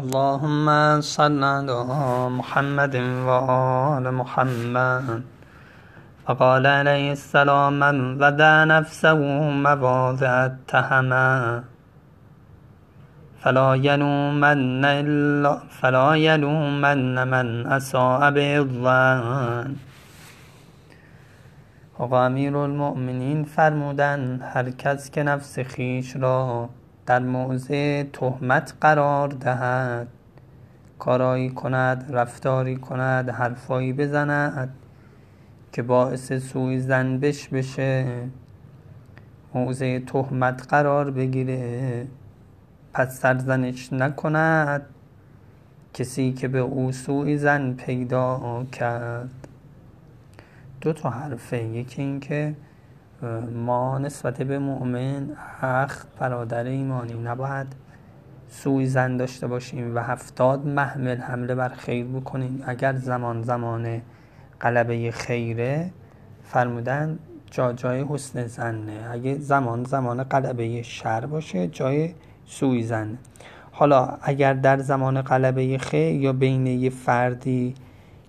اللهم صل على محمد وآل محمد. فقال عليه السلام من ودع نفسه مواضع التهمه فلا يلومن فلا يلومن من اساء به الظن آقا المؤمنین فرمودن هر کس که نفس خیش را در موضع تهمت قرار دهد. کارایی کند رفتاری کند حرفایی بزند که باعث سوی زنبش بشه. موضع تهمت قرار بگیره. پس سرزنش نکند کسی که به او سوی زن پیدا کرد. دو تا حرفه یکی این که ما نسبت به مؤمن اخ برادر ایمانی نباید سوی زن داشته باشیم و هفتاد محمل حمله بر خیر بکنیم. اگر زمان زمان قلبه خیره فرمودن جا جای حسن زنه. اگه زمان زمان قلبه شر باشه جای سوی زن حالا اگر در زمان قلبه خیر یا بین یه فردی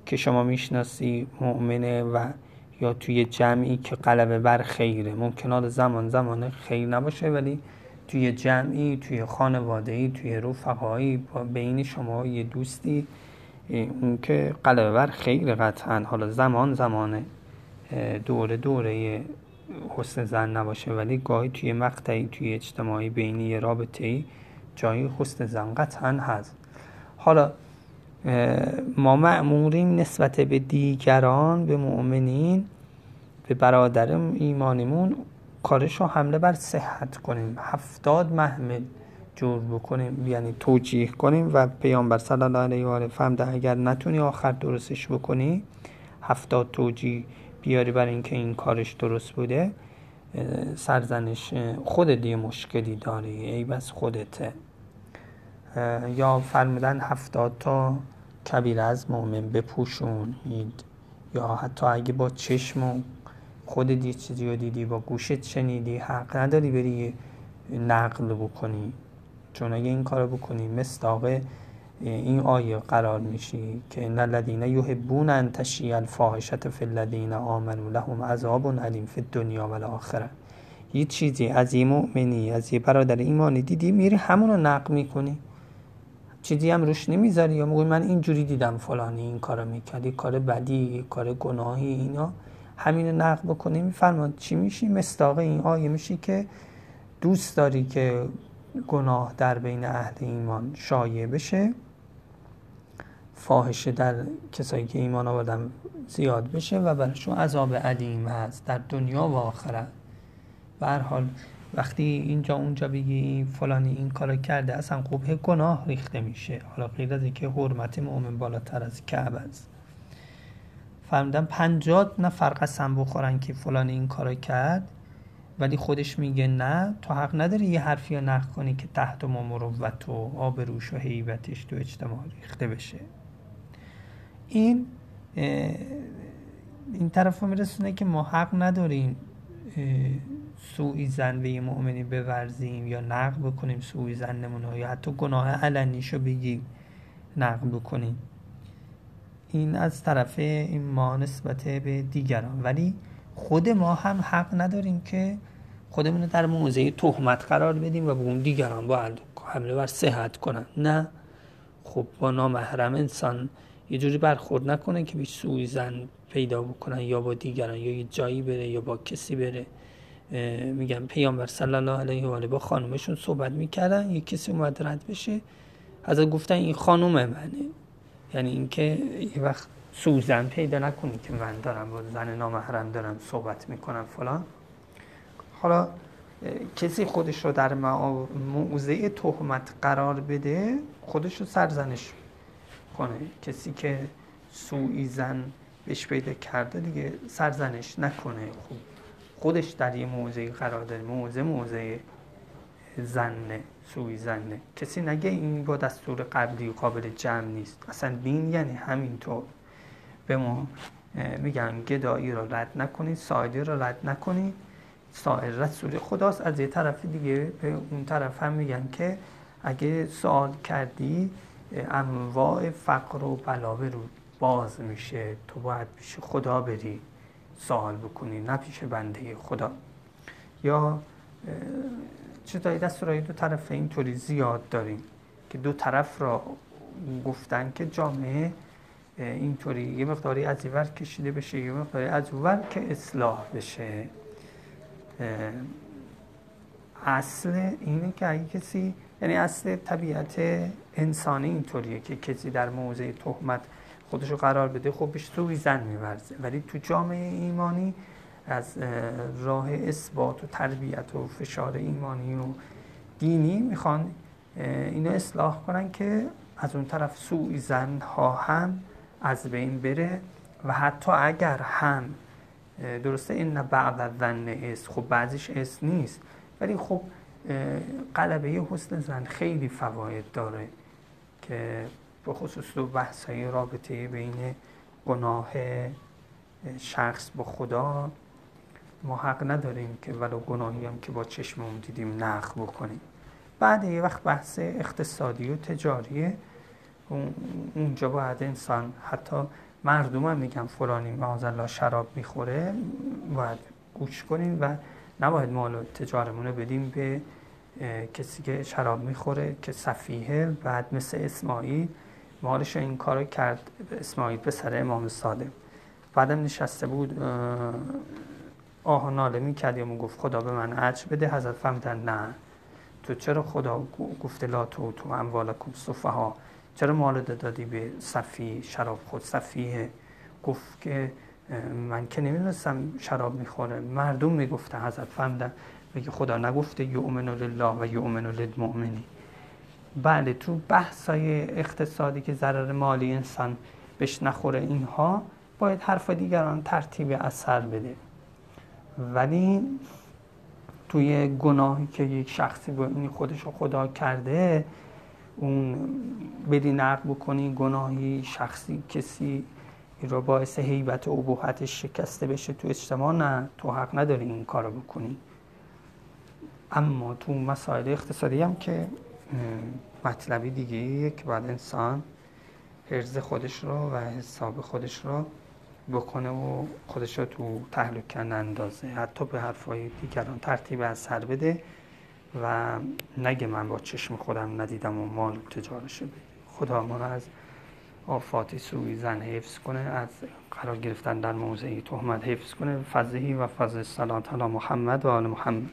که شما می‌شناسی مؤمنه و یا توی جمعی که قلبه بر خیره. ممکنات زمان زمان خیر نباشه ولی توی جمعی توی خانواده توی رفقایی با بین شما یه دوستی اون که قلبه بر خیر قطعا. حالا زمان زمان دوره دوره حسن زن نباشه ولی گاهی توی مقطعی توی اجتماعی بینی رابطه ای جای حسن زن قطعا هست. حالا ما معموریم نسبت به دیگران به مؤمنین به برادر ایمانیمون کارش رو حمله بر صحت کنیم. هفتاد محمل جور بکنیم یعنی توجیه کنیم و پیامبر صلی الله علیه و آله فهمده اگر نتونی آخر درستش بکنی هفتاد توجیه بیاری برای اینکه این کارش درست بوده سرزنش خود دیگه مشکلی داری ای بس خودته یا فرمودن هفتاد تا کبیر از مؤمن بپوشونید یا حتی اگه با چشم و خودت یه چیزی رو دیدی با گوشت شنیدی حق نداری بری نقل بکنی. چون اگه این کارو بکنی مستاق این آیه قرار میشی که ان الذين يحبون ان تشیع الفاحشه فی الذين آمنوا لهم عذاب علیم فی الدنیا و الاخره یه چیزی از این مؤمنی از یه برادر ایمانی دیدی میری همونو نقل می‌کنی. چیزی هم روش نمی‌ذاری یا میگوی من اینجوری دیدم فلانی این کارو می‌کردی کار بدی کار گناهی اینا. همین نقل بکنی میفرماد چی میشی؟ مستاق این آیه میشی که دوست داری که گناه در بین اهل ایمان شایع بشه. فاحشه در کسایی که ایمان آوردن زیاد بشه و برشون عذاب علیم هست در دنیا و آخرت. هر حال وقتی اینجا اونجا بگی فلانی این کارو کرده اصلا قبه گناه ریخته میشه. حالا غیر از اینکه حرمت مؤمن بالاتر از کعب است. فرمودن پنجاد نفر قسم بخورن که فلانی این کارو کرد. ولی خودش میگه نه تو حق نداری یه حرفی رو نقل کنی که تحت ما مروت و آبروش و حیبتش تو اجتماع ریخته بشه. این این طرف میرسونه که ما حق نداریم سوی زن به یه مؤمنی بورزیم یا نقل بکنیم سوی زنمون یا حتی گناه علنیشو بگیم نقل بکنیم. این از طرف این ما نسبت به دیگران. ولی خود ما هم حق نداریم که خودمون در موضع تهمت قرار بدیم و اون دیگران با حمله بر صحت کنن. نه. خب با نامحرم انسان یه جوری برخورد نکنه که بیش سوی زن پیدا بکنن یا با دیگران یا یه جایی بره یا با کسی بره. میگم پیامبر صلی الله علیه و آله با خانومشون صحبت می‌کردن یه کسی اومد رد بشه. از گفتن این خانوم منه. یعنی اینکه یه وقت سوزن پیدا نکنی که من دارم با زن نامحرم دارم صحبت می‌کنم فلان. حالا کسی خودش رو در موضع تهمت قرار بده خودش رو سرزنش کنه. کسی که سوئی زن بهش پیدا کرده دیگه سرزنش نکنه. خوب خودش در یه موضعی قرار داره. موضع موضع زنه سوی زنه. کسی نگه این با دستور قبلی قابل جمع نیست. اصلا دین یعنی همینطور. به ما میگن گدایی رو رد نکنید سایدی رو رد نکنید. سایر رسول خداست. از یه طرف دیگه به اون طرف هم میگن که اگه سوال کردی انواع فقر و بلاوه رو باز میشه. تو باید پیش خدا بری سوال بکنی نه پیش بنده خدا. یا چیزایی دستورای دو طرف اینطوری زیاد داریم که دو طرف را گفتن که جامعه اینطوری یه مقداری از اینور کشیده بشه یه مقداری از اونور که اصلاح بشه. اصل اینه که اگه کسی یعنی اصل طبیعت انسانی اینطوریه که کسی در موضع تهمت خودشو قرار بده خب بهش سوی زن میورزه. ولی تو جامعه ایمانی از راه اثبات و تربیت و فشار ایمانی و دینی می‌خوان اینو اصلاح کنن که از اون طرف سوی زن ها هم از بین بره و حتی اگر هم درسته این بعض زن است خب بعضیش است نیست ولی خب قلبه حسن زن خیلی فواید داره که به خصوص دو بحث های رابطه بین گناه شخص با خدا ما حق نداریم که ولو گناهی هم که با چشممون دیدیم نخ بکنیم بعد یه وقت بحث اقتصادی و تجاریه. اونجا باید انسان حتی مردم هم میگم فلانی معاذ شراب می‌خوره. باید گوش کنیم و نباید مال تجارمون رو بدیم به کسی که شراب می‌خوره که صفیه بعد مثل اسماعیل مالش این کار کرد. اسماعیل پسر امام صادق بعدم نشسته بود آه ناله می‌کرد یا گفت خدا به من عجب بده. حضرت فهمیدن نه. تو چرا خدا گفته لا تو تو اموالکم صفه ها چرا مال دادی به صفی شراب خود؟ صفیه. گفت که من که نمی‌دونستم شراب می‌خوره. مردم می‌گفته حضرت فهمیدن. بگه خدا نگفته یؤمن لله و یؤمن للمؤمنین. بله تو بحثای اقتصادی که ضرر مالی انسان بهش نخوره اینها باید حرف دیگران ترتیب اثر بده. ولی توی گناهی که یک شخصی این خودش خدا کرده اون بدی نقل بکنی گناهی شخصی کسی رو باعث حیبت و ابوحتش شکسته بشه تو اجتماع نه تو حق نداری این کارو بکنی. اما تو مسائل اقتصادی هم که مطلبی دیگه که بعد انسان حرز خودش رو و حساب خودش رو بکنه و خودش رو تو تهلکه اندازه. حتی به حرفای دیگران ترتیب اثر بده و نگه من با چشم خودم ندیدم و مال تجارش بده. خدا ما رو از آفات سوی زن حفظ کنه از قرار گرفتن در موضعی تهمت حفظ کنه. فضلی و فضل صلات علی محمد و آل محمد.